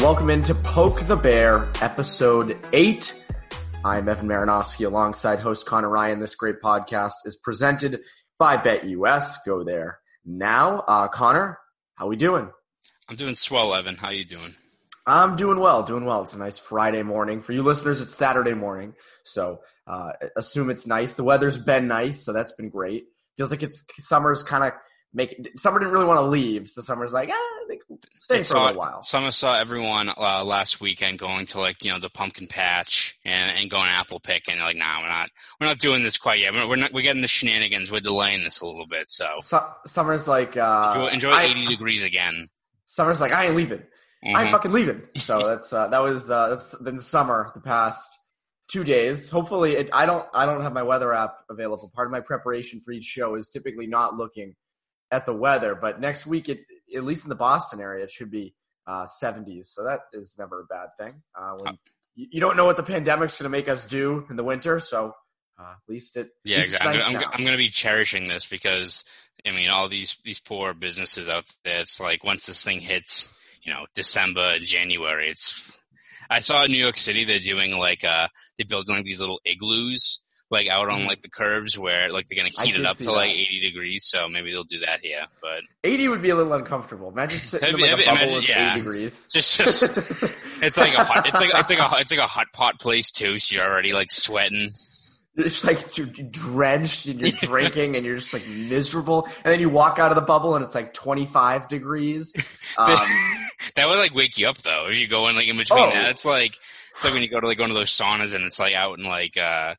and welcome into Poke the Bear, episode 8. I'm Evan Marinofsky alongside host Connor Ryan. This great podcast is presented by BetUS. Go there now. Uh, Connor, how we doing? I'm doing swell, Evan. How you doing? I'm doing well, doing well. It's a nice Friday morning. For you listeners, it's Saturday morning. So uh, assume it's nice. The weather's been nice, so that's been great. Feels like it's summer's kind of make summer didn't really want to leave, so summer's like, ah, they stay for a little while. Summer saw everyone uh, last weekend going to like you know the pumpkin patch and, and going apple picking. Like, nah, we're not we're not doing this quite yet. We're, we're not we're getting the shenanigans. We're delaying this a little bit. So, so summer's like uh, enjoy, enjoy I, 80 degrees again. Summer's like I ain't leaving. Mm-hmm. I'm fucking leaving. So that's uh, that was uh, that's been summer the past two days. Hopefully, it, I don't I don't have my weather app available. Part of my preparation for each show is typically not looking at the weather. But next week, it, at least in the Boston area, it should be uh, 70s. So that is never a bad thing. Uh, when you, you, don't know what the pandemic's going to make us do in the winter, so uh, at least it. Yeah, least exactly. Nice I'm, I'm, I'm going to be cherishing this because I mean, all these these poor businesses out there. It's like once this thing hits, you know, December and January, it's. I saw in New York City they're doing like uh they're building like these little igloos like out on mm-hmm. like the curves where like they're gonna heat it up to that. like 80 degrees. So maybe they'll do that here. But 80 would be a little uncomfortable. Imagine sitting in like a bubble imagine, yeah. 80 degrees. Just, just it's like a hot, it's like it's like a it's like a hot pot place too. So you're already like sweating. It's like you're drenched and you're drinking and you're just like miserable. And then you walk out of the bubble and it's like 25 degrees. Um, that would like wake you up though if you go in like in between oh. that. It's like it's like when you go to like one of those saunas and it's like out in like uh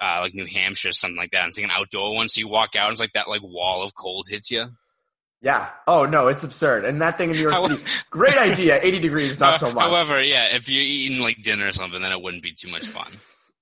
uh, like New Hampshire, something like that. It's like an outdoor one, so you walk out, and it's like that like wall of cold hits you. Yeah. Oh no, it's absurd. And that thing in New York City, great idea. Eighty degrees, not so much. However, yeah, if you're eating like dinner or something, then it wouldn't be too much fun.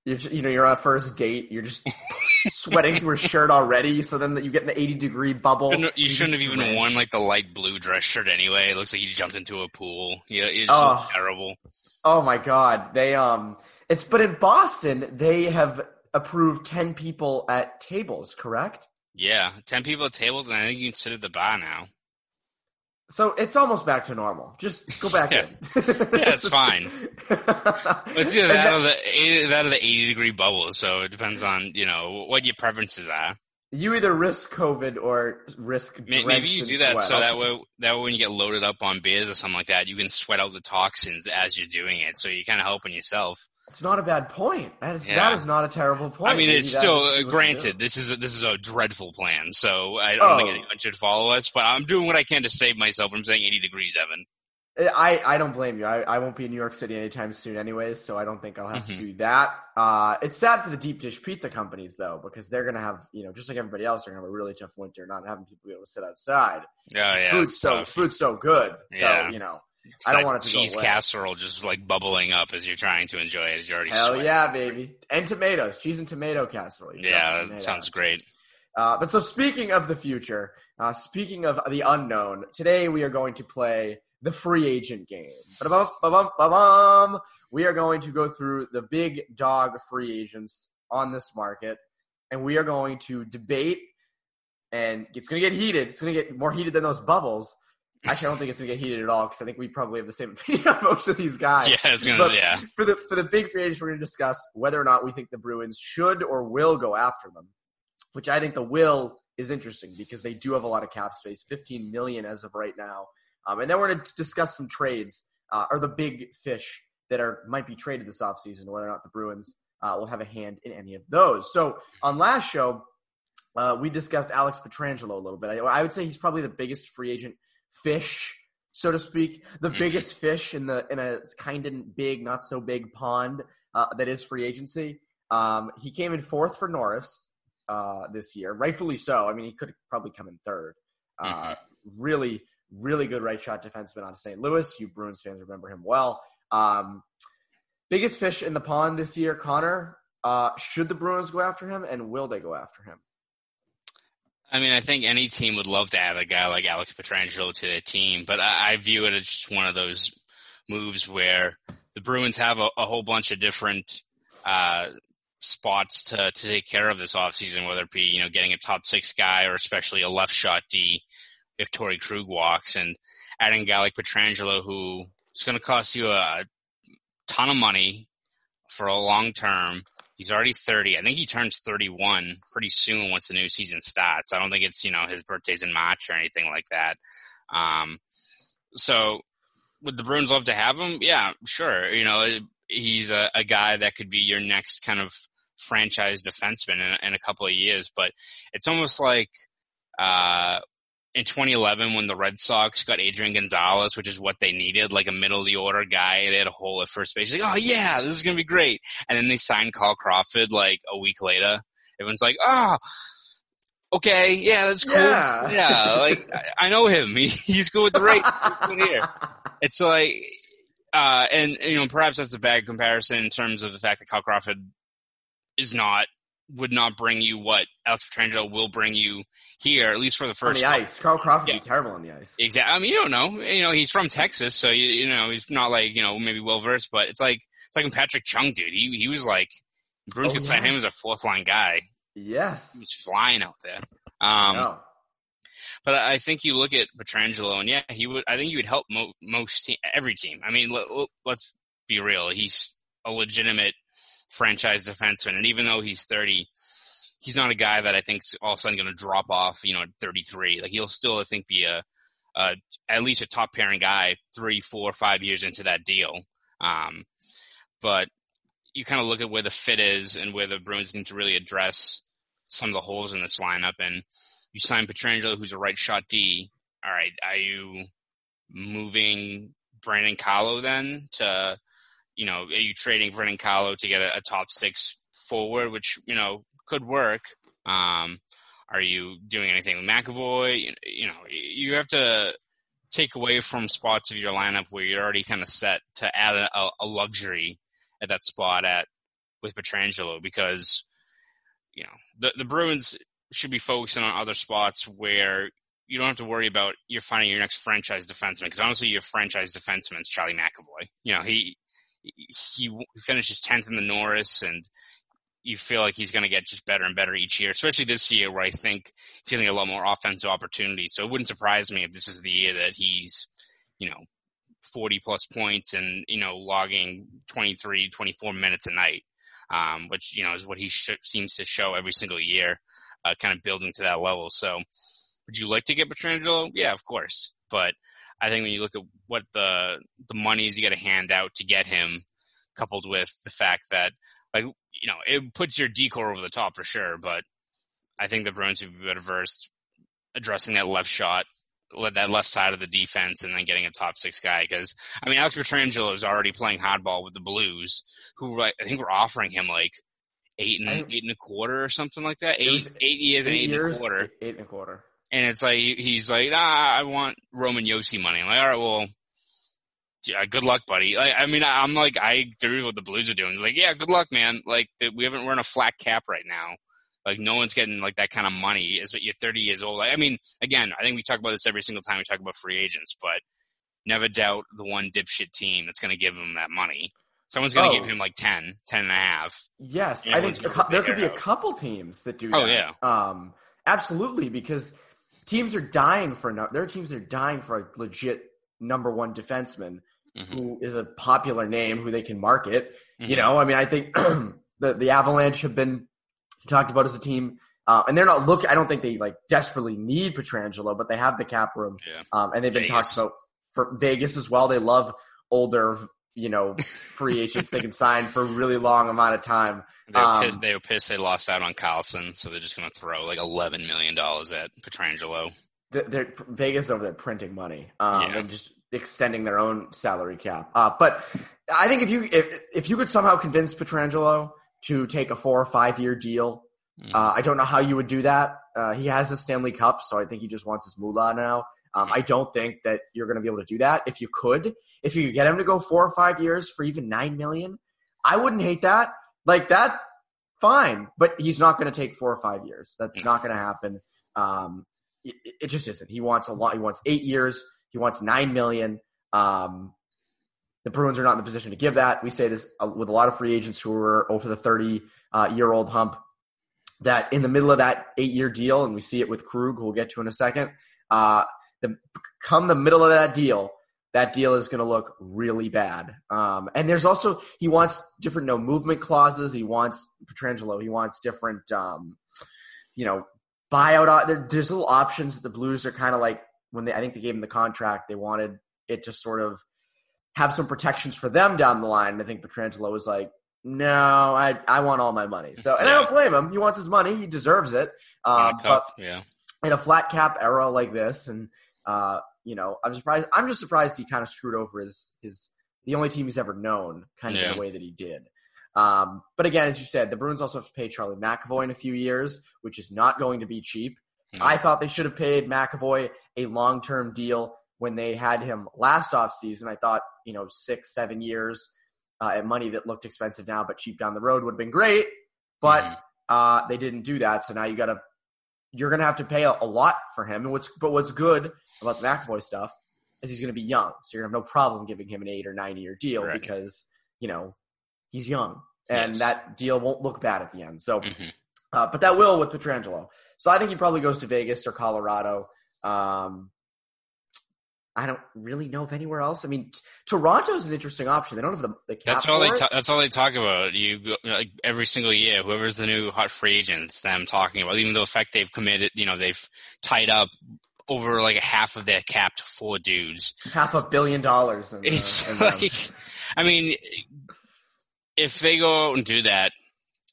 You're, you know, you're on a first date. You're just sweating through a shirt already. So then you get in the 80 degree bubble. You, you shouldn't have even worn like the light blue dress shirt anyway. It looks like you jumped into a pool. Yeah, it's oh. terrible. Oh my god, they um, it's but in Boston they have approved 10 people at tables, correct? Yeah, 10 people at tables, and I think you can sit at the bar now. So it's almost back to normal. Just go back yeah. in. yeah, it's fine. it's either that, or the that or the eighty degree bubble. So it depends on you know what your preferences are. You either risk COVID or risk. Maybe you do that sweat. so that way that way when you get loaded up on beers or something like that, you can sweat out the toxins as you're doing it. So you're kind of helping yourself. It's not a bad point. That is yeah. that is not a terrible point. I mean, Maybe it's still uh, granted. This is a, this is a dreadful plan, so I don't oh. think anyone should follow us. But I'm doing what I can to save myself from saying 80 degrees, Evan. I, I don't blame you. I, I won't be in New York City anytime soon, anyways, so I don't think I'll have mm-hmm. to do that. Uh, it's sad for the deep dish pizza companies though, because they're gonna have you know just like everybody else, they're gonna have a really tough winter, not having people be able to sit outside. Oh yeah, food's so tough. food's so good. Yeah. So you know, it's I don't like want it to cheese casserole just like bubbling up as you're trying to enjoy it as you're already. Hell sweating. yeah, baby! And tomatoes, cheese and tomato casserole. Yeah, that sounds great. Uh, but so speaking of the future, uh, speaking of the unknown, today we are going to play the free agent game. We are going to go through the big dog free agents on this market, and we are going to debate. And it's going to get heated. It's going to get more heated than those bubbles. Actually, I don't think it's going to get heated at all because I think we probably have the same opinion on most of these guys. Yeah, it's going to. Yeah. For the for the big free agents, we're going to discuss whether or not we think the Bruins should or will go after them. Which I think the will is interesting because they do have a lot of cap space, 15 million as of right now. Um, and then we're going to discuss some trades uh, or the big fish that are might be traded this offseason, whether or not the Bruins uh, will have a hand in any of those. So on last show, uh, we discussed Alex Pietrangelo a little bit. I, I, would say he's probably the biggest free agent fish, so to speak, the mm-hmm. biggest fish in the in a kind of big, not so big pond uh, that is free agency. Um, he came in fourth for Norris uh, this year, rightfully so. I mean, he could probably come in third. Uh, mm-hmm. Really really good right shot defenseman on St. Louis. You Bruins fans remember him well. Um, biggest fish in the pond this year, Connor. Uh, should the Bruins go after him, and will they go after him? I mean, I think any team would love to add a guy like Alex Pietrangelo to their team, but I, I view it as just one of those moves where the Bruins have a, a whole bunch of different uh, spots to, to take care of this offseason, whether it be, you know, getting a top six guy or especially a left shot D if Torey Krug walks and adding a guy like Pietrangelo who It's going to cost you a ton of money for a long term. He's already 30. I think he turns 31 pretty soon once the new season starts. I don't think it's, you know, his birthday's in March or anything like that. Um, so would the Bruins love to have him? Yeah, sure. You know, he's a, a guy that could be your next kind of franchise defenseman in, in a couple of years, but it's almost like, uh, in 2011 when the Red Sox got Adrian Gonzalez, which is what they needed, like a middle of the order guy. They had a hole at first base. Like, oh yeah, this is gonna be great. And then they signed Carl Crawford like a week later. Everyone's like, oh, okay, yeah, that's cool. Yeah, yeah like I, I, know him. He, he's good with the Rays. here. It's like, uh, and you know, perhaps that's a bad comparison in terms of the fact that Carl Crawford is not would not bring you what Alex Pietrangelo will bring you here, at least for the first. On the ice, Carl Crawford yeah. be terrible on the ice. Exactly. I mean, you don't know. You know, he's from Texas, so you, you know he's not like you know maybe well versed, but it's like it's like when Patrick Chung did. He he was like Bruins oh, could yes. sign him as a fourth line guy. Yes, he's flying out there. Um, no. But I think you look at Pietrangelo, and yeah, he would. I think he would help mo- most te- every team. I mean, let, let's be real. He's a legitimate franchise defenseman. And even though he's 30, he's not a guy that I think's all of a sudden going to drop off, you know, at 33. Like he'll still, I think, be a, a at least a top pairing guy three, four, five years into that deal. Um, but you kind of look at where the fit is and where the Bruins need to really address some of the holes in this lineup. And you sign Pietrangelo, who's a right shot D. All right, are you moving Brandon Carlo then to you know, are you trading Brandon Carlo to get a, a, top six forward, which, you know, could work? Um, are you doing anything with McAvoy? You, you, know, you have to take away from spots of your lineup where you're already kind of set to add a, a luxury at that spot at with Pietrangelo because, you know, the, the Bruins should be focusing on other spots where you don't have to worry about you're finding your next franchise defenseman because honestly, your franchise defenseman is Charlie McAvoy. You know, he he finishes 10th in the Norris and you feel like he's going to get just better and better each year, especially this year where I think he's getting a lot more offensive opportunities. So it wouldn't surprise me if this is the year that he's, you know, 40 plus points and, you know, logging 23, 24 minutes a night, um, which, you know, is what he sh- seems to show every single year, uh, kind of building to that level. So would you like to get Pietrangelo? Yeah, of course. But I think when you look at what the the money is you got to hand out to get him, coupled with the fact that like you know it puts your decor over the top for sure, but I think the Bruins would be better versed addressing that left shot, that left side of the defense, and then getting a top six guy. Because I mean, Alex Pietrangelo is already playing hardball with the Blues, who I think we're offering him like eight and eight and a quarter or something like that. Eight eight years eight and eight years, and a quarter. Eight and a quarter. And it's like he's like, ah, I want Roman Josi money. I'm like, all right, well, yeah, good luck, buddy. Like, I mean, I'm like, I agree with what the Blues are doing. Like, yeah, good luck, man. Like, we haven't we're in a flat cap right now. Like, no one's getting like that kind of money. Is you're 30 years old. Like, I mean, again, I think we talk about this every single time we talk about free agents, but never doubt the one dipshit team that's going to give him that money. Someone's going to oh. give him like 10, 10 and a half. Yes, I think there could be out. a couple teams that do. Oh that. yeah, um, absolutely, because teams are dying for no, there are teams that are dying for a legit number one defenseman mm-hmm. who is a popular name who they can market. Mm-hmm. You know, I mean, I think the the Avalanche have been talked about as a team. Uh, and they're not look. I don't think they like desperately need Pietrangelo, but they have the cap room, yeah. um, and they've been Vegas. talked about for Vegas as well. They love older, you know, free agents they can sign for a really long amount of time. They were, um, pissed, they were pissed they lost out on Carlson, so they're just going to throw like eleven million dollars at Pietrangelo. They're, Vegas over there printing money um, yeah. and just extending their own salary cap. Uh, but I think if you if, if you could somehow convince Pietrangelo to take a four or five year deal, mm. uh, I don't know how you would do that. Uh, he has a Stanley Cup, so I think he just wants his moolah now. Um, I don't think that you're going to be able to do that. If you could, if you could get him to go four or five years for even nine million, I wouldn't hate that. Like that, fine. But he's not going to take four or five years. That's not going to happen. Um, it, just isn't. He wants a lot. He wants eight years. He wants nine million. Um, the Bruins are not in the position to give that. We say this uh, with a lot of free agents who are over the 30 uh, year old hump. That in the middle of that eight year deal, and we see it with Krug, who we'll get to in a second. Uh, the come the middle of that deal, that deal is going to look really bad. Um, and there's also he wants different no movement clauses. He wants Pietrangelo. He wants different, um, you know, buyout. There, there's little options that the Blues are kind of like when they. I think they gave him the contract. They wanted it to sort of have some protections for them down the line. And I think Pietrangelo was like, no, I I want all my money. So, and yeah. I don't blame him. He wants his money. He deserves it. Um, but yeah. in a flat cap era like this, and uh, you know, I'm surprised. I'm just surprised he kind of screwed over his his the only team he's ever known, kind of yeah. in the way that he did. Um, but again, as you said, the Bruins also have to pay Charlie McAvoy in a few years, which is not going to be cheap. Mm-hmm. I thought they should have paid McAvoy a long term deal when they had him last offseason. I thought, you know, six, seven years uh, at money that looked expensive now, but cheap down the road would have been great. But mm-hmm. uh, they didn't do that. So now you got to you're going to have to pay a, a, lot for him. And what's but what's good about the McAvoy stuff is he's going to be young, so you're going to have no problem giving him an eight or nine year deal right. because you know he's young, and yes. that deal won't look bad at the end. So, mm-hmm. uh, but that will with Pietrangelo. So I think he probably goes to Vegas or Colorado. Um, I don't really know of anywhere else. I mean, Toronto's an interesting option. They don't have the, the That's all they. Ta- that's all they talk about. You like every single year, whoever's the new hot free agents, them talking about. Even the fact they've committed, you know, they've tied up over like a half of their cap to four dudes. Half a billion dollars. The, it's like, I mean, if they go out and do that,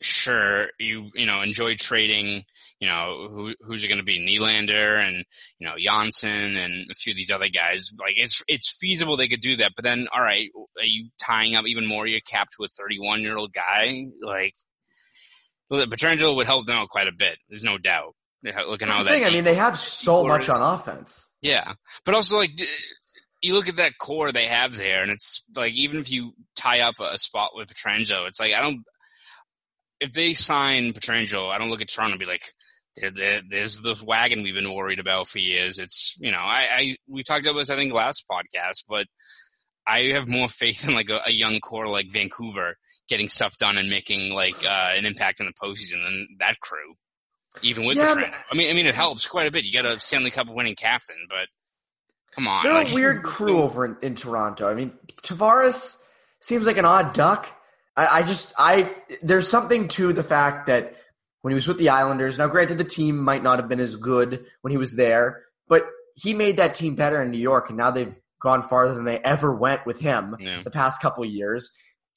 sure, you you know enjoy trading you know, who, who's it going to be? Nylander and, you know, Johnsson and a few of these other guys. Like, it's, it's feasible they could do that. But then, all right, are you tying up even more of your cap to a 31 year old guy? Like, Pietrangelo would help them out quite a bit. There's no doubt. Looking at all that. Thing. I mean, they have so much on offense. Yeah. But also, like, you look at that core they have there, and it's like, even if you tie up a spot with Pietrangelo, it's like, I don't, if they sign Pietrangelo, I don't look at Toronto and be like, there, there's the wagon we've been worried about for years. It's you know, I, I we talked about this I think last podcast, but I have more faith in like a, a young core like Vancouver getting stuff done and making like uh, an impact in the postseason than that crew. Even with yeah, trend, I mean, I mean, it helps quite a bit. You got a Stanley Cup winning captain, but come on, they're like, a weird crew over in, in, Toronto. I mean, Tavares seems like an odd duck. I, I just, I there's something to the fact that when he was with the Islanders. Now, granted, the team might not have been as good when he was there, but he made that team better in New York, and now they've gone farther than they ever went with him yeah. the past couple years.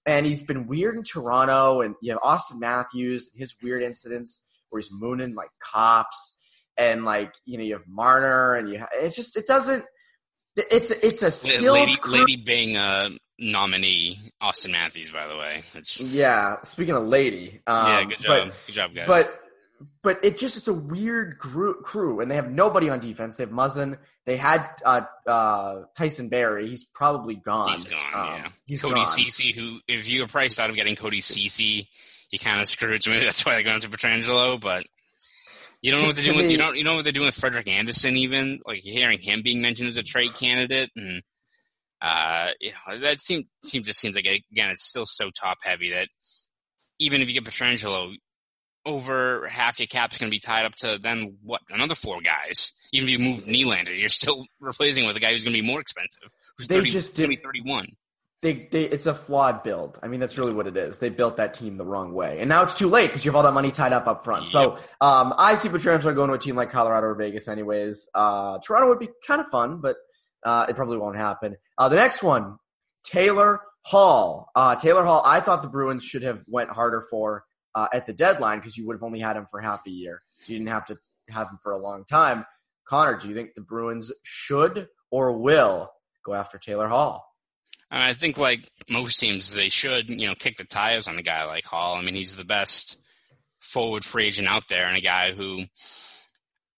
And he's been weird in Toronto, and you know Auston Matthews, his weird incidents where he's mooning like cops, and like you know you have Marner, and you it's just it doesn't. It's it's a skill. Lady, Lady Byng uh, nominee Auston Matthews, by the way. It's, yeah, speaking of lady, um, yeah, good job, but, good job, guys. But but it just it's a weird crew, crew, and they have nobody on defense. They have Muzzin. They had uh, uh, Tyson Barrie. He's probably gone. He's gone. Um, yeah. He's Cody Ceci, who if you were priced out of getting Cody Ceci, you kind of screwed me. That's why they're going to Pietrangelo, but. You don't know what they're doing. With, you don't. You know what they're doing with Frederik Andersen. Even like hearing him being mentioned as a trade candidate, and uh, you know, that seems seems just seems like again, it's still so top heavy that even if you get Pietrangelo, over half your cap's going to be tied up to then what another four guys. Even if you move Nylander, you're still replacing with a guy who's going to be more expensive, who's they 30, just did, 31. They, they, it's a flawed build. I mean, that's really what it is. They built that team the wrong way, and now it's too late because you have all that money tied up up front. Yep. So, um, I see Pietrangelo going to a team like Colorado or Vegas, anyways. Uh, Toronto would be kind of fun, but uh, it probably won't happen. Uh, the next one, Taylor Hall. Uh, Taylor Hall, I thought the Bruins should have went harder for uh, at the deadline because you would have only had him for half a year. So you didn't have to have him for a long time. Connor, do you think the Bruins should or will go after Taylor Hall? I think like most teams, they should, you know, kick the tires on a guy like Hall. I mean, he's the best forward free agent out there and a guy who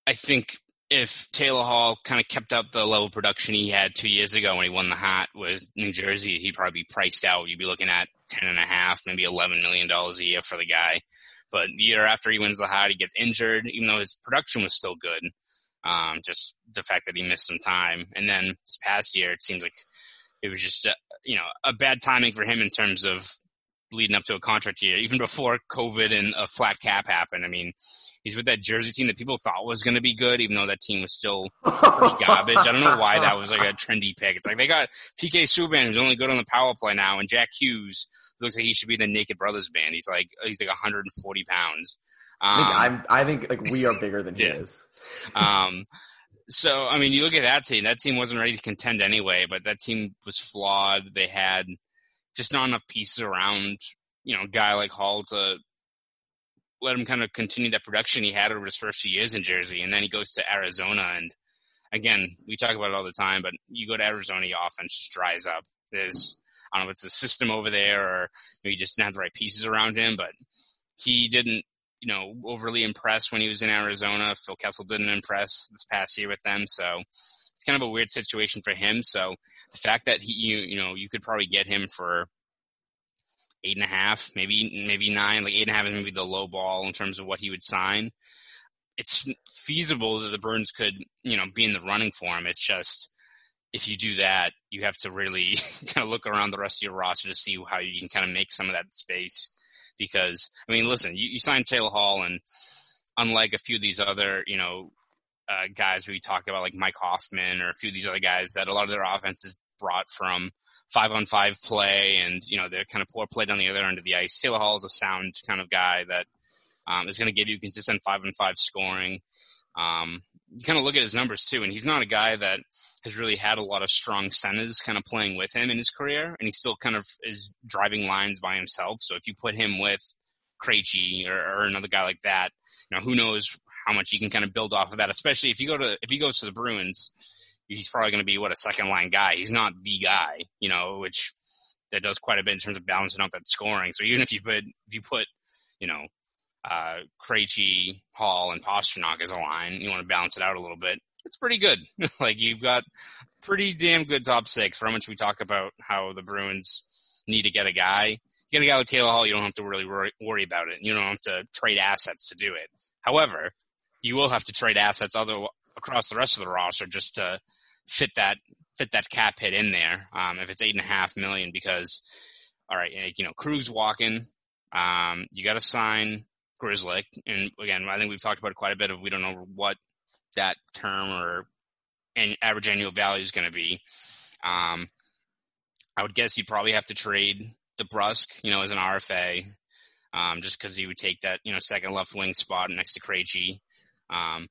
I think if Taylor Hall kind of kept up the level of production he had two years ago when he won the Hart with New Jersey, he'd probably be priced out. You'd be looking at ten and a half, maybe eleven million dollars a year for the guy. But the year after he wins the Hart, he gets injured, even though his production was still good. Um, just the fact that he missed some time, and then this past year, it seems like it was just a, you know a bad timing for him in terms of leading up to a contract year, even before COVID and a flat cap happened. I mean, he's with that Jersey team that people thought was going to be good, even though that team was still pretty garbage. I don't know why that was like a trendy pick. It's like they got PK Subban, who's only good on the power play now, and Jack Hughes, who looks like he should be the Naked Brothers band. He's like he's like 140 pounds. Um, I think I'm, I think like we are bigger than he yeah. is. um, so I mean, you look at that team. That team wasn't ready to contend anyway, but that team was flawed. They had just not enough pieces around, you know, a guy like Hall to let him kind of continue that production he had over his first few years in Jersey, and then he goes to Arizona, and again, we talk about it all the time, but you go to Arizona, your offense just dries up. There's I don't know if it's the system over there or maybe just didn't have the right pieces around him, but he didn't you know, overly impressed when he was in Arizona. Phil Kessel didn't impress this past year with them, so it's kind of a weird situation for him. So the fact that he, you, you know, you could probably get him for eight and a half, maybe maybe nine, like eight and a half is maybe the low ball in terms of what he would sign. It's feasible that the Bruins could, you know, be in the running for him. It's just if you do that, you have to really kind of look around the rest of your roster to see how you can kind of make some of that space because I mean, listen, you, you signed Taylor Hall, and unlike a few of these other, you know, uh, guys we talk about like Mike Hoffman or a few of these other guys that a lot of their offense is brought from five on five play and you know they're kind of poor play down the other end of the ice. Taylor Hall is a sound kind of guy that um, is going to give you consistent five on five scoring. Um, you kind of look at his numbers too, and he's not a guy that has really had a lot of strong centers kind of playing with him in his career, and he still kind of is driving lines by himself. So if you put him with Krejci or, or another guy like that, you know, who knows how much he can kind of build off of that. Especially if you go to if he goes to the Bruins, he's probably going to be what a second line guy. He's not the guy, you know, which that does quite a bit in terms of balancing out that scoring. So even if you put if you put you know uh, Krejci, Hall, and Pastrnak as a line. You want to balance it out a little bit. It's pretty good. like you've got pretty damn good top six. For how much we talk about how the Bruins need to get a guy. You get a guy like Taylor Hall, you don't have to really worry, worry about it. You don't have to trade assets to do it. However, you will have to trade assets other across the rest of the roster just to fit that fit that cap hit in there. Um, if it's eight and a half million, because all right, you know Krug's walking. Um, you got to sign Grzelcyk, and again, I think we've talked about it quite a bit of we don't know what that term or an average annual value is going to be. Um, I would guess you'd probably have to trade DeBrusk, you know, as an RFA, um, just because he would take that, you know, second left wing spot next to Krejci. Um,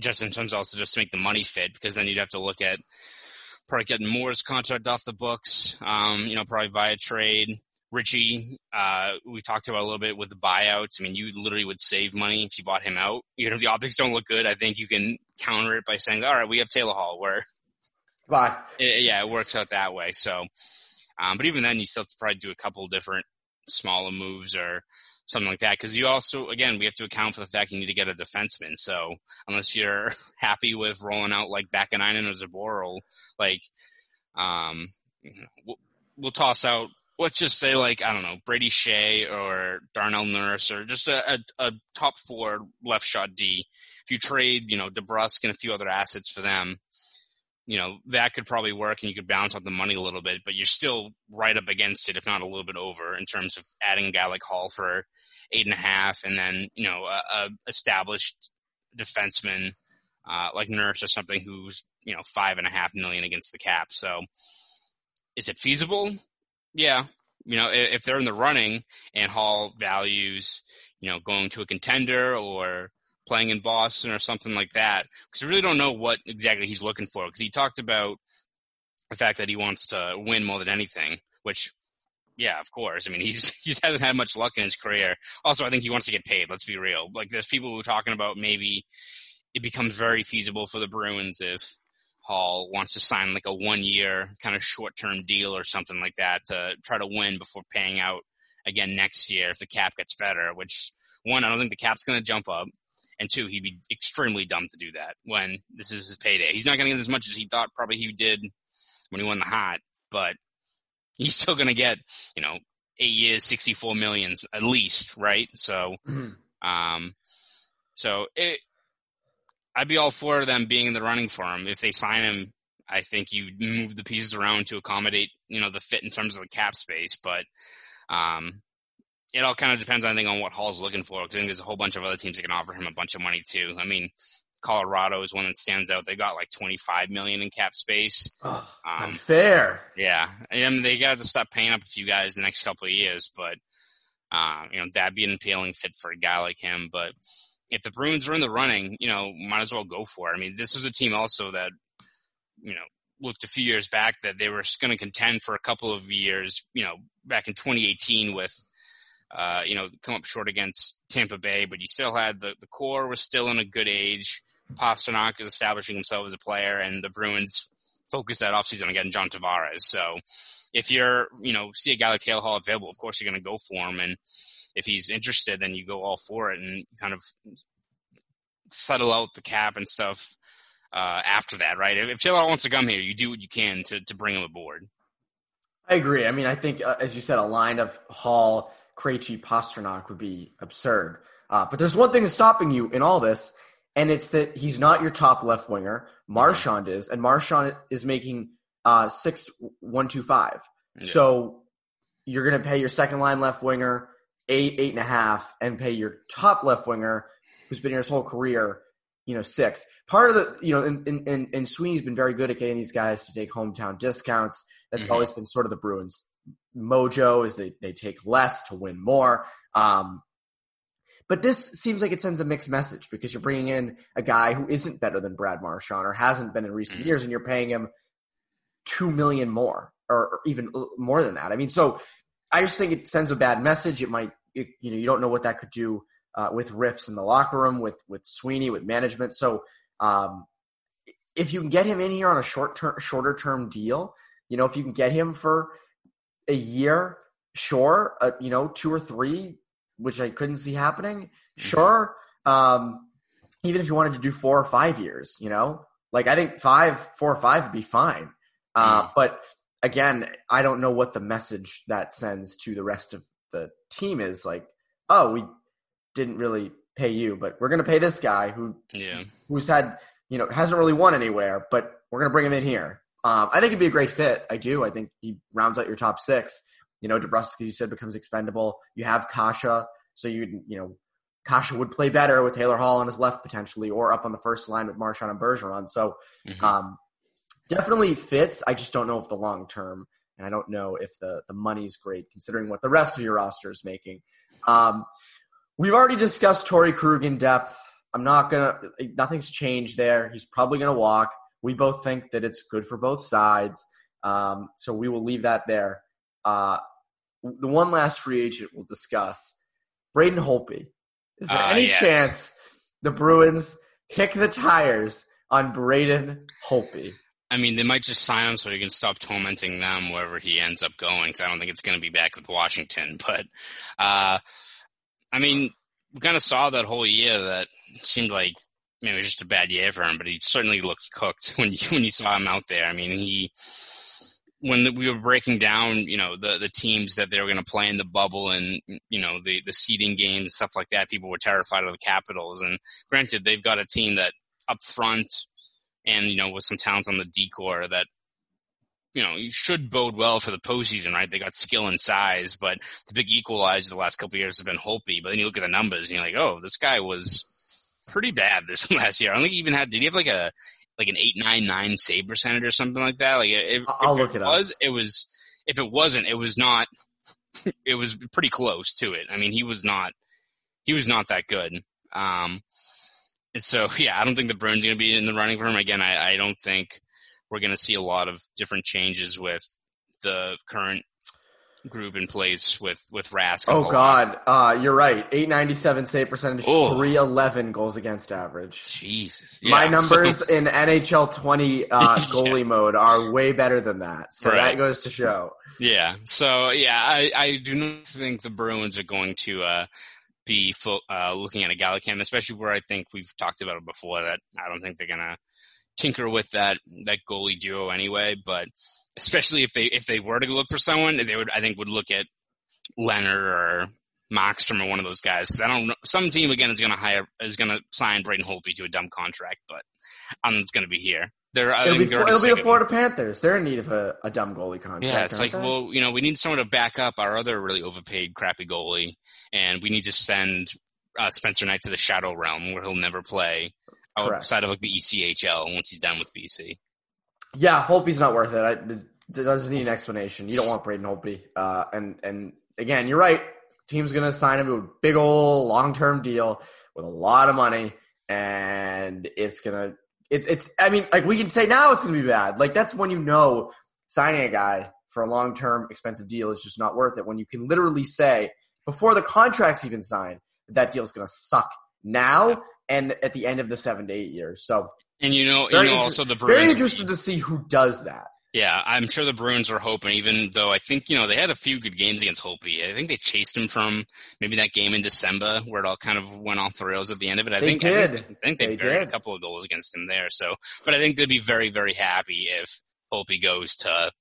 just in terms also just to make the money fit, because then you'd have to look at probably getting Moore's contract off the books, um, you know, probably via trade. Ritchie, uh, we talked about a little bit with the buyouts. I mean, you literally would save money if you bought him out. Even if the optics don't look good, I think you can counter it by saying, all right, we have Taylor Hall where Bye. It, yeah, it works out that way. So, um, but even then you still have to probably do a couple different smaller moves or something like that. Cause you also, again, we have to account for the fact you need to get a defenseman. So unless you're happy with rolling out like Vaakanainen or Zboril, like, um, we'll, we'll toss out let's just say like I don't know Brady Skjei or Darnell Nurse or just a, a, a, top four left shot D. If you trade you know DeBrusk and a few other assets for them, you know that could probably work and you could balance out the money a little bit, but you're still right up against it, if not a little bit over, in terms of adding a guy like Hall for eight and a half, and then you know a, a established defenseman uh, like Nurse or something who's you know five and a half million against the cap. So is it feasible? Yeah, you know, if they're in the running and Hall values, you know, going to a contender or playing in Boston or something like that, because I really don't know what exactly he's looking for. Because he talked about the fact that he wants to win more than anything, which, yeah, of course. I mean, he's he hasn't had much luck in his career. Also, I think he wants to get paid. Let's be real. Like, there's people who are talking about maybe it becomes very feasible for the Bruins if Hall wants to sign like a one year kind of short term deal or something like that to try to win before paying out again next year if the cap gets better, which one, I don't think the cap's going to jump up. And two, he'd be extremely dumb to do that when this is his payday. He's not going to get as much as he thought probably he did when he won the Hart, but he's still going to get, you know, eight years, 64 millions at least, right? So, um, so it, I'd be all for them being in the running for him. If they sign him, I think you move the pieces around to accommodate, you know, the fit in terms of the cap space. But Um, it all kind of depends, I think, on what Hall's looking for. Because I think there's a whole bunch of other teams that can offer him a bunch of money too. I mean, Colorado is one that stands out. They got like 25 million in cap space. Oh, um, unfair. Yeah, I mean, they got to stop paying up a few guys the next couple of years, but um, you know that'd be an appealing fit for a guy like him. But if the Bruins are in the running, you know, might as well go for it. I mean, this was a team also that you know looked a few years back that they were going to contend for a couple of years. You know, back in 2018 with uh, you know, come up short against Tampa Bay, but you still had the, the core was still in a good age. Pastrnak is establishing himself as a player, and the Bruins focused that offseason on getting John Tavares. So if you're, you know, see a guy like Taylor Hall available, of course you're going to go for him. And if he's interested, then you go all for it and kind of settle out the cap and stuff uh, after that, right? If Taylor wants to come here, you do what you can to, to bring him aboard. I agree. I mean, I think, uh, as you said, a line of Hall, Krejci, Pastrnak would be absurd. Uh, but there's one thing that's stopping you in all this, and it's that he's not your top left winger. Marchand is, and Marchand is making uh, six one two five. Yeah. So you're going to pay your second line left winger eight eight and a half, and pay your top left winger who's been here his whole career, you know, six. Part of the, you know, and, and, and Sweeney's been very good at getting these guys to take hometown discounts. That's mm-hmm. always been sort of the Bruins mojo is they, they take less to win more. Um, but this seems like it sends a mixed message because you're bringing in a guy who isn't better than Brad Marchand or hasn't been in recent mm-hmm. years, and you're paying him two million more or, or, even more than that. I mean, so I just think it sends a bad message. It might, it, you know, you don't know what that could do uh, with rifts in the locker room, with with Sweeney, with management. So um, if you can get him in here on a short term, shorter term deal, you know, if you can get him for a year, sure, uh, you know, two or three, which I couldn't see happening, mm-hmm. sure. Um, even if you wanted to do four or five years, you know, like I think five, four or five would be fine. Uh, mm. but again, I don't know what the message that sends to the rest of the team is. Like, oh, we didn't really pay you, but we're going to pay this guy who, yeah, who's had, you know, hasn't really won anywhere, but we're going to bring him in here. Um, I think it'd be a great fit. I do. I think he rounds out your top six. You know, DeBrusk, you said, becomes expendable. You have Kase, so you you know, Kase would play better with Taylor Hall on his left potentially, or up on the first line with Marchand and Bergeron. So, mm-hmm. um, definitely fits. I just don't know if the long term, and I don't know if the the money's great considering what the rest of your roster is making. Um, we've already discussed Torey Krug in depth. I'm not gonna. Nothing's changed there. He's probably gonna walk. We both think that it's good for both sides. Um, so we will leave that there. Uh, the one last free agent we'll discuss, Braden Holtby. Is there uh, any yes. chance the Bruins kick the tires on Braden Holtby? I mean, they might just sign him so he can stop tormenting them wherever he ends up going. So I don't think it's going to be back with Washington. But, uh, I mean, we kind of saw that whole year that seemed like you know, it was just a bad year for him, but he certainly looked cooked when you, when you saw him out there. I mean, he when we were breaking down, you know, the the teams that they were going to play in the bubble and you know the the seeding games and stuff like that, people were terrified of the Capitals. And granted, they've got a team that up front and you know with some talent on the decor that you know you should bode well for the postseason, right? They got skill and size, but the big equalizer the last couple years has been Holtby. But then you look at the numbers and you're like, oh, this guy was pretty bad this last year. I don't think he even had. Did he have like a like an eight nine nine save percentage or something like that? Like if, I'll if look it, it was, it was. If it wasn't, it was not. It was pretty close to it. I mean, he was not. He was not that good. Um, and so yeah, I don't think the Bruins are going to be in the running for him again. I, I don't think we're going to see a lot of different changes with the current group in place with with Rask. Oh God, uh, you're right. Eight ninety seven save percentage, three eleven goals against average. Jesus, yeah, my numbers so... in NHL twenty uh, goalie yeah. mode are way better than that. So right. that goes to show. Yeah. So yeah, I I do not think the Bruins are going to. Uh, be uh, looking at a Gallicam, especially where I think we've talked about it before. That I don't think they're gonna tinker with that that goalie duo anyway. But especially if they if they were to look for someone, they would I think would look at Leonard or Markstrom or one of those guys because I don't know. Some team again is going to hire is going to sign Braden Holtby to a dumb contract, but um, it's going to be here. They're, it'll be, it'll be the Florida Panthers. They're in need of a, a dumb goalie contract. Yeah, it's like, they? well, you know, we need someone to back up our other really overpaid, crappy goalie, and we need to send uh, Spencer Knight to the Shadow Realm where he'll never play outside Correct. of like the ECHL once he's done with BC. Yeah, Holtby's not worth it. I, it doesn't need an explanation. You don't want Braden Holtby. Uh, and and again, you're right. Team's gonna sign him to a big old long term deal with a lot of money, and it's gonna it's it's. I mean, like we can say now it's gonna be bad. Like that's when you know signing a guy for a long term expensive deal is just not worth it. When you can literally say before the contract's even signed that deal's gonna suck now and at the end of the seven to eight years. So and you know, you know, also the Bruins very interested to see who does that. Yeah, I'm sure the Bruins are hoping, even though I think, you know, they had a few good games against Holtby. I think they chased him from maybe that game in December where it all kind of went off the rails at the end of it. I they think, did. I think, I think they, they buried did. a couple of goals against him there. So, but I think they'd be very, very happy if Holtby goes to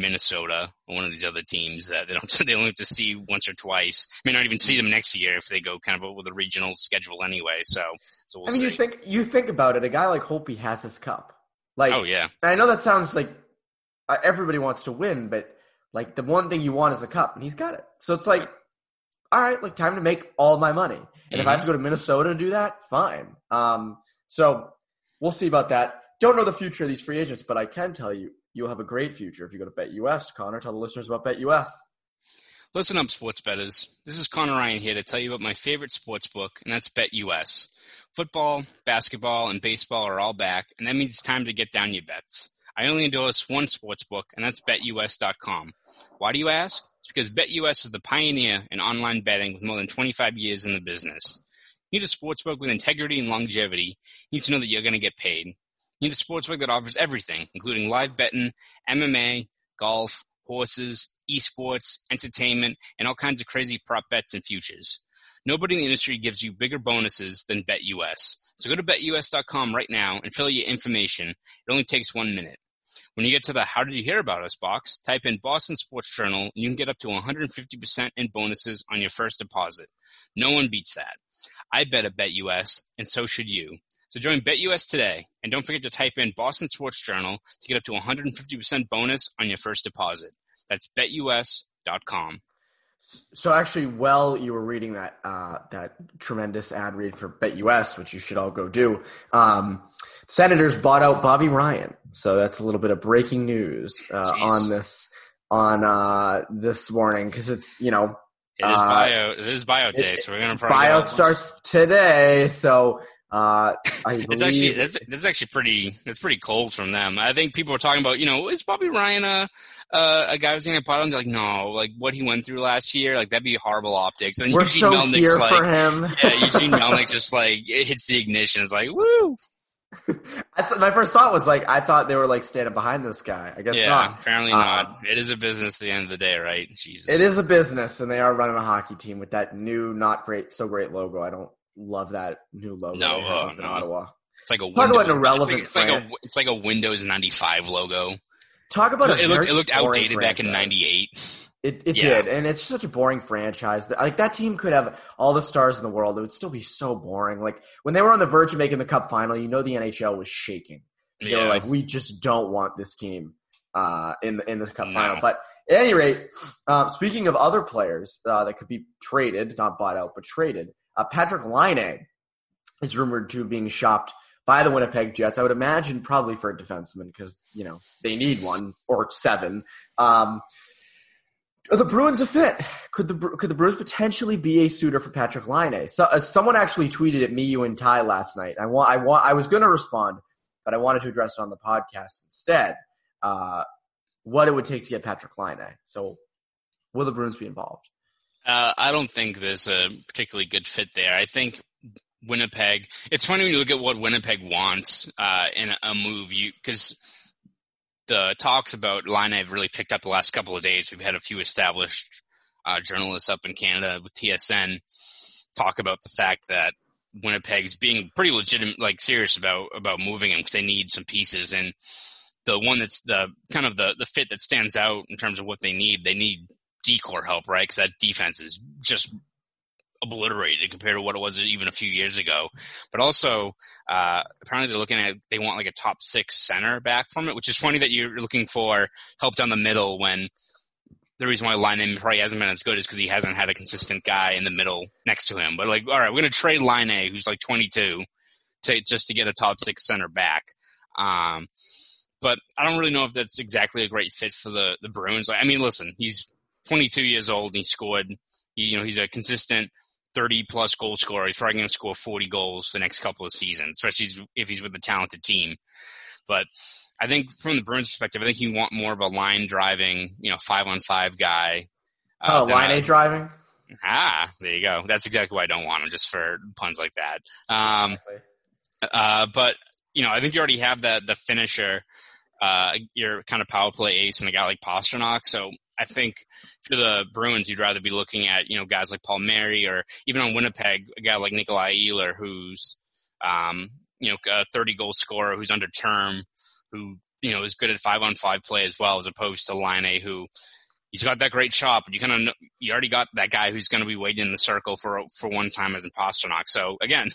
Minnesota or one of these other teams that they don't, they only have to see once or twice. May not even see them next year if they go kind of with a regional schedule anyway. So, so we'll I mean, see. you think, you think about it, a guy like Holtby has his cup. Like, oh yeah. I know that sounds like uh, everybody wants to win, but like the one thing you want is a cup, and he's got it. So it's like, all right, like time to make all my money. And mm-hmm. if I have to mm-hmm. go to Minnesota to do that, fine. Um, so we'll see about that. Don't know the future of these free agents, but I can tell you, you'll have a great future if you go to BetUS. Connor, tell the listeners about BetUS. Listen up, sports betters. This is Connor Ryan here to tell you about my favorite sports book, and that's BetUS. Football, basketball, and baseball are all back, and that means it's time to get down your bets. I only endorse one sports book, and that's BetUS.com. Why do you ask? It's because BetUS is the pioneer in online betting with more than 25 years in the business. You need a sports book with integrity and longevity. You need to know that you're going to get paid. Need a sports book that offers everything, including live betting, MMA, golf, horses, esports, entertainment, and all kinds of crazy prop bets and futures. Nobody in the industry gives you bigger bonuses than BetUS. So go to betus.com right now and fill out your information. It only takes one minute. When you get to the How Did You Hear About Us box, type in Boston Sports Journal and you can get up to 150% in bonuses on your first deposit. No one beats that. I bet at BetUS, and so should you. So join BetUS today, and don't forget to type in Boston Sports Journal to get up to 150% bonus on your first deposit. That's betus.com. So actually, while you were reading that uh, that tremendous ad read for BetUS, which you should all go do, um, Senators bought out Bobby Ryan. So that's a little bit of breaking news uh, on this on uh, this morning because it's you know it is uh, bio it is buyout day, so we're gonna probably buyout starts today. So uh, I believe, it's actually that's, that's actually pretty that's pretty cold from them. I think people are talking about you know is Bobby Ryan a uh, a guy who's going to put on like no like what he went through last year like that'd be horrible optics. And We're Eugene so Melnyk's here like for him. yeah Eugene Melnyk just like it hits the ignition. It's like woo. That's my first thought was like I thought they were like standing behind this guy. I guess yeah, not. Apparently uh, not. It is a business at the end of the day, right? Jesus. It is a business, and they are running a hockey team with that new, not great, so great logo. I don't love that new logo. No, uh, no. Ottawa. It's like a Talk Windows, about irrelevant. It's like, it's like, a it's like a Windows ninety five logo. Talk about it. It looked, it looked outdated franchise. back in ninety eight. It it yeah. did, and it's such a boring franchise. Like that team could have all the stars in the world; it would still be so boring. Like when they were on the verge of making the Cup final, you know the NHL was shaking. They yeah. were like, "We just don't want this team uh, in the in the Cup no. final." But at any rate, um, speaking of other players uh, that could be traded, not bought out, but traded, uh, Patrik Laine is rumored to be being shopped by the Winnipeg Jets. I would imagine probably for a defenseman because you know they need one or seven. Um, are the Bruins a fit? Could the could the Bruins potentially be a suitor for Patrik Laine? So, uh, someone actually tweeted at me, you, and Ty last night. I want I want I was going to respond, but I wanted to address it on the podcast instead. Uh, what it would take to get Patrik Laine. So, will the Bruins be involved? Uh, I don't think there's a particularly good fit there. I think Winnipeg. It's funny when you look at what Winnipeg wants uh, in a move, because the talks about Laine have really picked up the last couple of days. We've had a few established uh, journalists up in Canada with TSN talk about the fact that Winnipeg's being pretty legitimate, like serious about about moving him because they need some pieces. And the one that's the kind of the the fit that stands out in terms of what they need, they need decor help, right? Because that defense is just obliterated compared to what it was even a few years ago. But also, uh, apparently they're looking at they want like a top six center back from it, which is funny that you're looking for help down the middle when the reason why Laine probably hasn't been as good is because he hasn't had a consistent guy in the middle next to him. But like, all right, we're gonna trade Laine, who's like 22, to just to get a top six center back. Um, but I don't really know if that's exactly a great fit for the the Bruins. I mean, listen, he's 22 years old and he scored. You know, he's a consistent 30 plus goal scorer. He's probably going to score 40 goals the next couple of seasons, especially if he's with a talented team. But I think from the Bruins perspective, I think you want more of a line driving, you know, five on five guy. Uh, oh, line A driving? Ah, there you go. That's exactly why I don't want him, just for puns like that. Um, uh, but, you know, I think you already have that, the finisher, uh, your kind of power play ace and a guy like Pastrnak. So I think for the Bruins, you'd rather be looking at, you know, guys like Palmieri or even on Winnipeg, a guy like Nikolai Ehlers, who's, um, you know, a 30 goal scorer who's under term, who, you know, is good at five on five play as well, as opposed to Laine, who he's got that great shot, but you kind of, you already got that guy who's going to be waiting in the circle for, for one time as in Pastrnak. So again,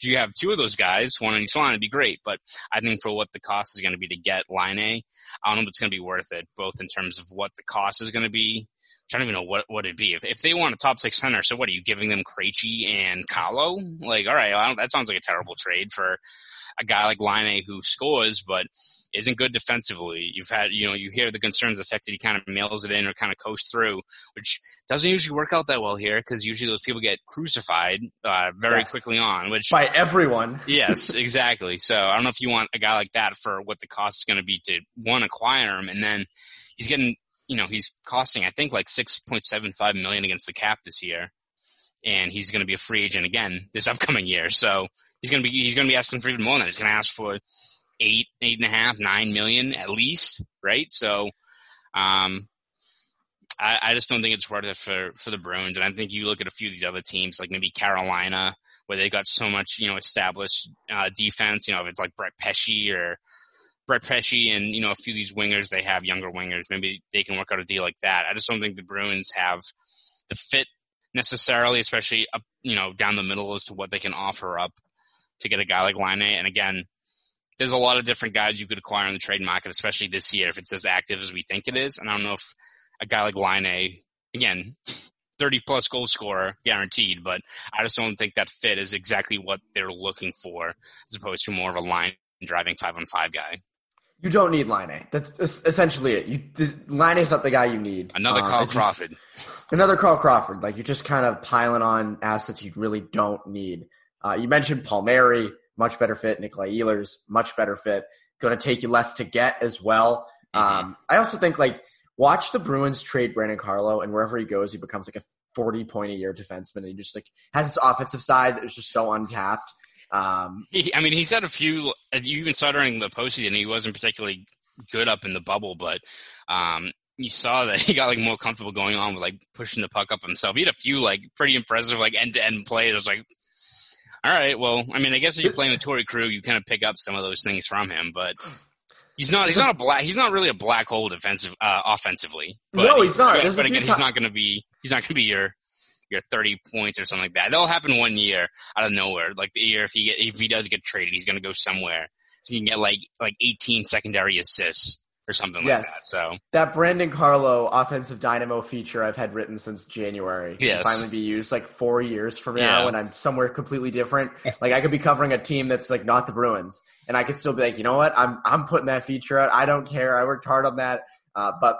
if you have two of those guys, one on each line, it'd be great. But I think for what the cost is going to be to get Laine, I don't know if it's going to be worth it, both in terms of what the cost is going to be. I don't even know what what it'd be. If, if they want a top six center, so what are you giving them Krejci and Carlo? Like, all right, that sounds like a terrible trade for a guy like Laine who scores but isn't good defensively. You've had, you know, you hear the concerns the fact that he kind of mails it in or kind of coasts through, which doesn't usually work out that well here because usually those people get crucified uh, very yes. quickly on. Which by everyone. yes, exactly. So I don't know if you want a guy like that for what the cost is going to be to one acquire him, and then he's getting, you know, he's costing I think like six point seven five million against the cap this year, and he's going to be a free agent again this upcoming year. So he's going to be he's going to be asking for even more than that. He's going to ask for eight, eight and a half, nine million at least, right? So, um, I, I just don't think it's worth it for for the Bruins. And I think you look at a few of these other teams, like maybe Carolina, where they got so much you know established uh, defense. You know, if it's like Brett Pesce or Brett Pesce and you know a few of these wingers, they have younger wingers. Maybe they can work out a deal like that. I just don't think the Bruins have the fit necessarily, especially up you know down the middle as to what they can offer up to get a guy like Laine. And again, there's a lot of different guys you could acquire in the trade market, especially this year if it's as active as we think it is. And I don't know if a guy like Laine, again, 30 plus goal scorer guaranteed, but I just don't think that fit is exactly what they're looking for as opposed to more of a line driving five on five guy. You don't need Laine. That's essentially it. You, the, Laine is not the guy you need. Another um, Carl Crawford. Just, another Carl Crawford. Like you're just kind of piling on assets you really don't need. Uh, you mentioned Palmieri, much better fit. Nikolai Ehlers, much better fit. Going to take you less to get as well. Mm-hmm. Um, I also think like watch the Bruins trade Brandon Carlo, and wherever he goes, he becomes like a 40 point a year defenseman. And he just like has this offensive side that is just so untapped. Um, he, I mean, he's had a few. You even saw during the postseason, he wasn't particularly good up in the bubble, but um, you saw that he got like more comfortable going on with like pushing the puck up himself. He had a few like pretty impressive like end to end plays. It was like, all right, well, I mean, I guess if you're playing with Torey Krug, you kind of pick up some of those things from him, but he's not. He's not a black. He's not really a black hole defensive, uh, offensively. But no, he's not. But, but again, he's not going to be. He's not going to be your your 30 points or something like that. That'll happen one year out of nowhere. Like the year if he get, if he does get traded, he's going to go somewhere. So you can get like like 18 secondary assists or something yes. like that. So that Brandon Carlo offensive dynamo feature I've had written since January yes. can finally be used like four years from now yeah. when I'm somewhere completely different. like I could be covering a team that's like not the Bruins, and I could still be like, you know what, I'm I'm putting that feature out. I don't care. I worked hard on that. Uh, but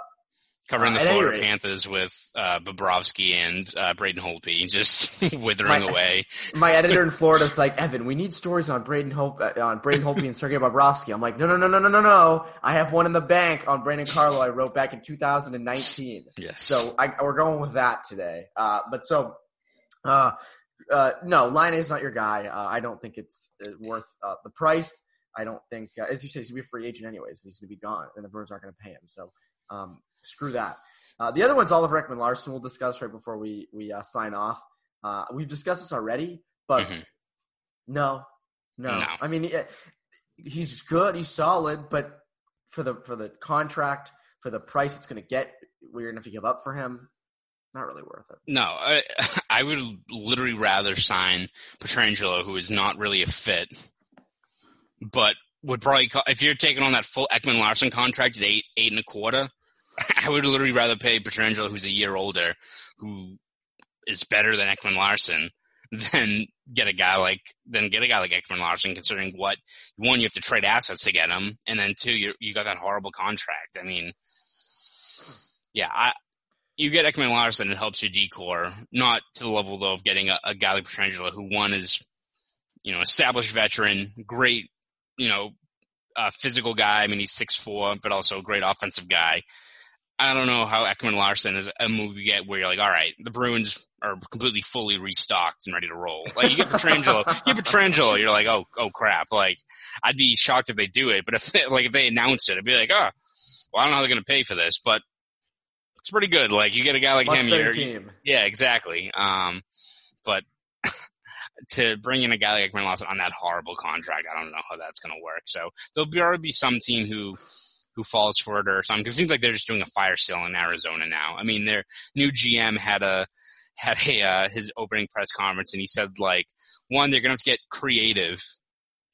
covering uh, the Florida Panthers with uh, Bobrovsky and uh, Braden Holtby just withering my, away. my editor in Florida is like, Evan, we need stories on Braden Hope uh, on Braden Holtby and Sergei Bobrovsky. I'm like, no, no, no, no, no, no, no. I have one in the bank on Brandon Carlo. I wrote back in 2019. Yes. So I, we're going with that today. Uh, but so, uh, uh, no, Laine is not your guy. Uh, I don't think it's uh, worth uh, the price. I don't think, uh, as you say, he's gonna be a free agent anyways. He's gonna be gone, and the Bruins aren't gonna pay him. So um, screw that. Uh, the other one's Oliver Ekman-Larsson. We'll discuss right before we we uh, sign off. Uh, we've discussed this already, but mm-hmm. no, no, no. I mean, he's good, he's solid, but for the for the contract, for the price it's going to get, we're going to have to give up for him. not really worth it. No, I, I would literally rather sign Pietrangelo, who is not really a fit, but would probably if you're taking on that full Ekman Larsson contract at eight eight and a quarter. I would literally rather pay Pietrangelo, who's a year older, who is better than Ekman Larsson, than get a guy like than get a guy like Ekman Larsson. Considering what one, you have to trade assets to get him, and then two, you you got that horrible contract. I mean, yeah, I you get Ekman Larsson, it helps your D corps, not to the level though of getting a, a guy like Pietrangelo, who one is you know established veteran, great, you know, uh, physical guy. I mean, he's six four, but also a great offensive guy. I don't know how Ekman Larsson is a move you get where you're like, all right, the Bruins are completely fully restocked and ready to roll. Like you get Pietrangelo, you get Pietrangelo, you're like, oh, oh crap. Like I'd be shocked if they do it, but if they, like if they announce it, I'd be like, oh, well, I don't know how they're going to pay for this, but it's pretty good. Like you get a guy like him, you're, team. yeah, exactly. Um, but to bring in a guy like Ekman Larsson on that horrible contract, I don't know how that's going to work. So there'll be, already be some team who who falls for it or something. Because it seems like they're just doing a fire sale in Arizona now. I mean, their new GM had a had a uh, his opening press conference, and he said like one, they're going to have to get creative.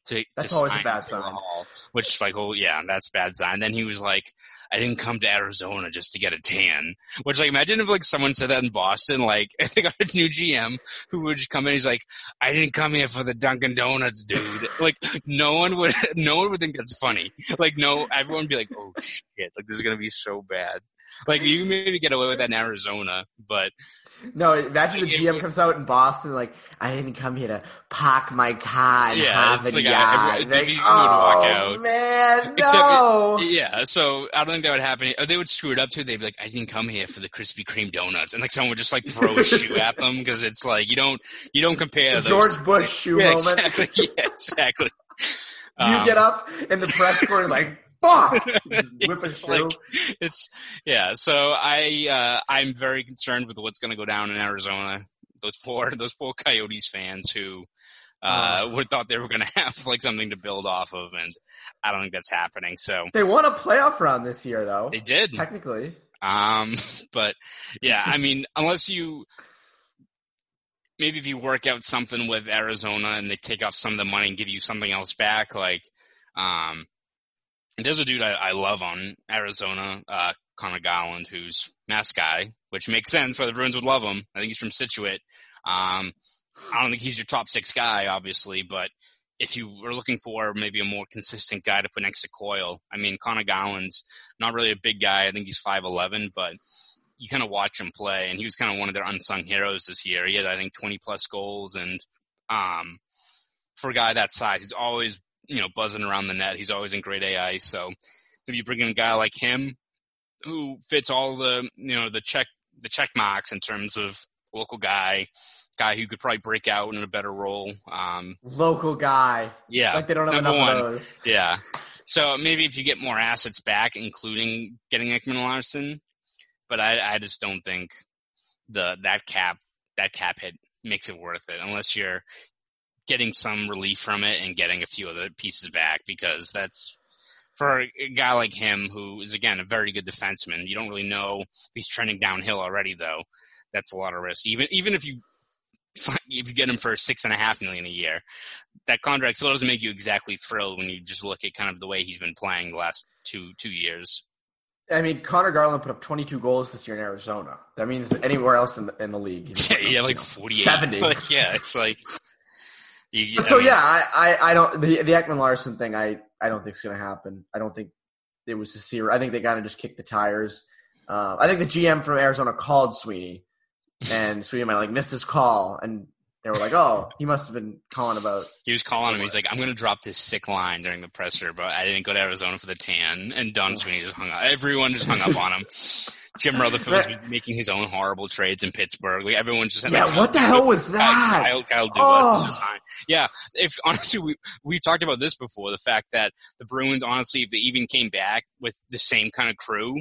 To, That's to always a bad sign. Hall, which like oh yeah that's bad sign. Then he was like, I didn't come to Arizona just to get a tan. Which like imagine if like someone said that in Boston, like I think our new GM who would just come in, he's like, I didn't come here for the Dunkin' Donuts, dude. like no one would, no one would think that's funny. Like no, everyone would be like, oh shit, like this is gonna be so bad. Like you maybe get away with that in Arizona, but No, imagine the GM comes out in Boston like, I didn't come here to park my car in Yeah, Harvard it's like, Yard. everyone- Like, you would oh, walk out. man, Except no. yeah, so I don't think that would happen. They would screw it up too. They'd be like, I didn't come here for the Krispy Kreme donuts, and like someone would just like throw a shoe at them because it's like you don't you don't compare the those. George Bush shoe yeah, moment. exactly. Yeah, exactly. You Um, get up in the press corner like, fuck! Whip a It's like it's yeah. So I uh, I'm very concerned with what's going to go down in Arizona. Those poor those poor Coyotes fans who uh, Oh. would thought they were going to have like something to build off of, and I don't think that's happening. So they won a playoff round this year, though. they did. Technically. Um, but yeah, I mean, unless you maybe if you work out something with Arizona and they take off some of the money and give you something else back, like um, there's a dude I, I love on Arizona, uh, Conor Garland, who's mass guy, which makes sense why the Bruins would love him. I think he's from Scituate. Um, I don't think he's your top six guy, obviously, but if you were looking for maybe a more consistent guy to put next to Coyle, I mean, Conor Garland's not really a big guy. I think he's 5'11", but you kind of watch him play, and he was kind of one of their unsung heroes this year. He had, I think, 20 plus goals, and um, for a guy that size, he's always, you know, buzzing around the net. He's always in great AI. So maybe you bring in a guy like him who fits all the, you know, the check, the check marks in terms of local guy, guy who could probably break out in a better role. Um, Local guy. yeah. Like they don't have number enough one. of those. Yeah. So maybe if you get more assets back, including getting Ekman Larsson, but I, I just don't think the that cap that cap hit makes it worth it unless you're getting some relief from it and getting a few other pieces back because that's for a guy like him who is again a very good defenseman. You don't really know if he's trending downhill already though. That's a lot of risk. Even even if you if you get him for six and a half million a year, that contract still doesn't make you exactly thrilled when you just look at kind of the way he's been playing the last two two years. I mean, Conor Garland put up 22 goals this year in Arizona. That means anywhere else in the, in the league. Yeah, yeah, like you forty eight. 70. Like, yeah, it's like. You, But I so mean, yeah, I, I, I don't the the Ekman Larsson thing. I I don't think is going to happen. I don't think it was a serious. I think they kind of just kicked the tires. Uh, I think the GM from Arizona called Sweeney, and Sweeney might like missed his call, and they were like, "Oh, he must have been calling about." He was calling him. He's like, "I'm going to drop this sick line during the presser, but I didn't go to Arizona for the tan." And Don Sweeney just hung up. Everyone just hung up on him. Jim Rutherford was making his own horrible trades in Pittsburgh. Like everyone just Yeah, like, what the hell was that? Kyle, Kyle Dubas Oh. Yeah, if honestly we we talked about this before, the fact that the Bruins honestly, if they even came back with the same kind of crew,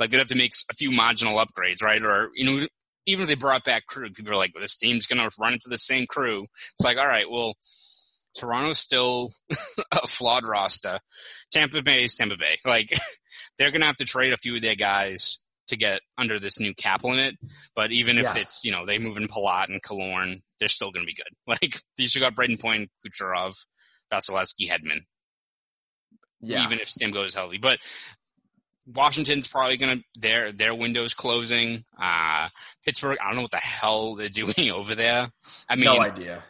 like they'd have to make a few marginal upgrades, right? Or you know, even if they brought back crew, people are like, well, this team's gonna run into the same crew. It's like, all right, well. Toronto's still a flawed roster. Tampa Bay is Tampa Bay. Like they're gonna have to trade a few of their guys to get under this new cap limit. But even if it's, you know, they move in Palat and Killorn, they're still going to be good. Like, you still got Brayden Point, Kucherov, Vasilevskiy, Hedman, Yeah. even if Stim goes healthy. But Washington's probably going to, their, their window's closing. Uh, Pittsburgh, I don't know what the hell they're doing over there. I mean, no idea.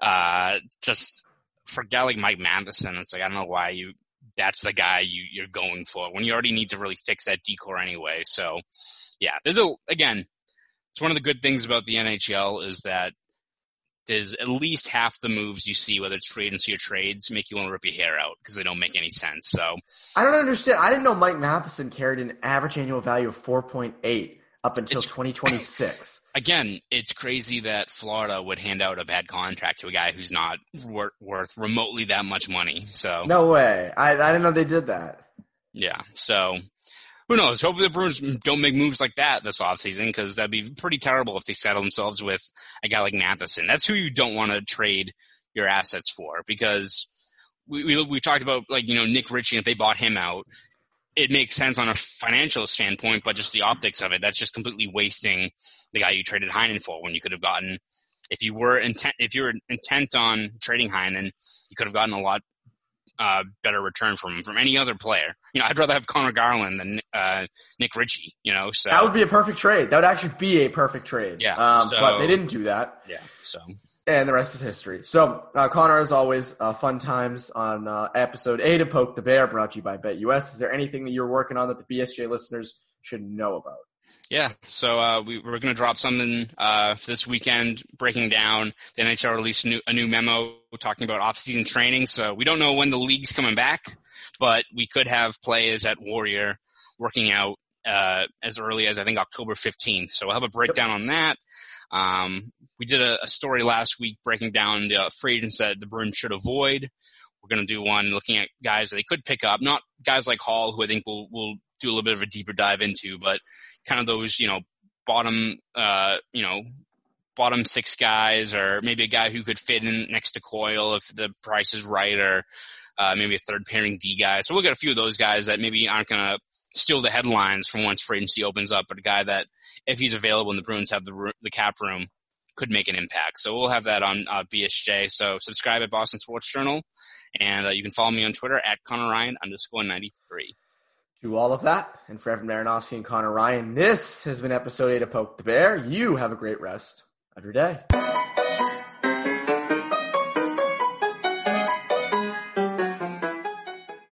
uh, just for a guy like Mike Matheson, it's like I don't know why you that's the guy you you're going for when you already need to really fix that D corps anyway. So yeah, there's a again, it's one of the good things about the NHL is that there's at least half the moves you see, whether it's free agency or trades, make you want to rip your hair out because they don't make any sense. So I don't understand. I didn't know Mike Matheson carried an average annual value of 4.8 up until It's- 2026. again, it's crazy that Florida would hand out a bad contract to a guy who's not worth, worth remotely that much money. So no way. I, I didn't know they did that. Yeah. So who knows? Hopefully the Bruins don't make moves like that this offseason because that'd be pretty terrible if they settle themselves with a guy like Matheson. That's who you don't want to trade your assets for because we, we, we talked about like, you know, Nick Ritchie, if they bought him out, it makes sense on a financial standpoint, but just the optics of it, that's just completely wasting the guy you traded Heinen for when you could have gotten, if you were intent, if you were intent on trading Heinen, you could have gotten a lot uh, better return from from any other player. You know, I'd rather have Conor Garland than uh, Nick Ritchie. You know, so That would be a perfect trade. That would actually be a perfect trade. Yeah, Um, so- but they didn't do that. yeah. So And the rest is history. So, uh, Connor, as always, uh, fun times on uh, episode 8 of Poke the Bear, brought to you by BetUS. Is there anything that you're working on that the BSJ listeners should know about? Yeah, so uh, we, we're going to drop something uh, this weekend, breaking down the NHL released a new, a new memo talking about off-season training. So we don't know when the league's coming back, but we could have players at Warrior working out uh, as early as I think October 15th. So we'll have a breakdown on that. Um, we did a, a story last week breaking down the uh, free agents that the Bruins should avoid. We're going to do one looking at guys that they could pick up, not guys like Hall, who I think we'll, we'll do a little bit of a deeper dive into, but kind of those, you know, bottom, uh, you know, bottom six guys, or maybe a guy who could fit in next to Coyle if the price is right, or uh, maybe a third pairing D guy. So we'll get a few of those guys that maybe aren't going to steal the headlines from once free agency opens up, but a guy that if he's available and the Bruins have the the cap room could make an impact. So we'll have that on uh, BSJ. So subscribe at Boston Sports Journal, and uh, you can follow me on Twitter at Conor Ryan underscore ninety three. Do all of that. And for Evan Marinofsky and Conor Ryan, this has been episode 8 of Poke the Bear. You have a great rest of your day.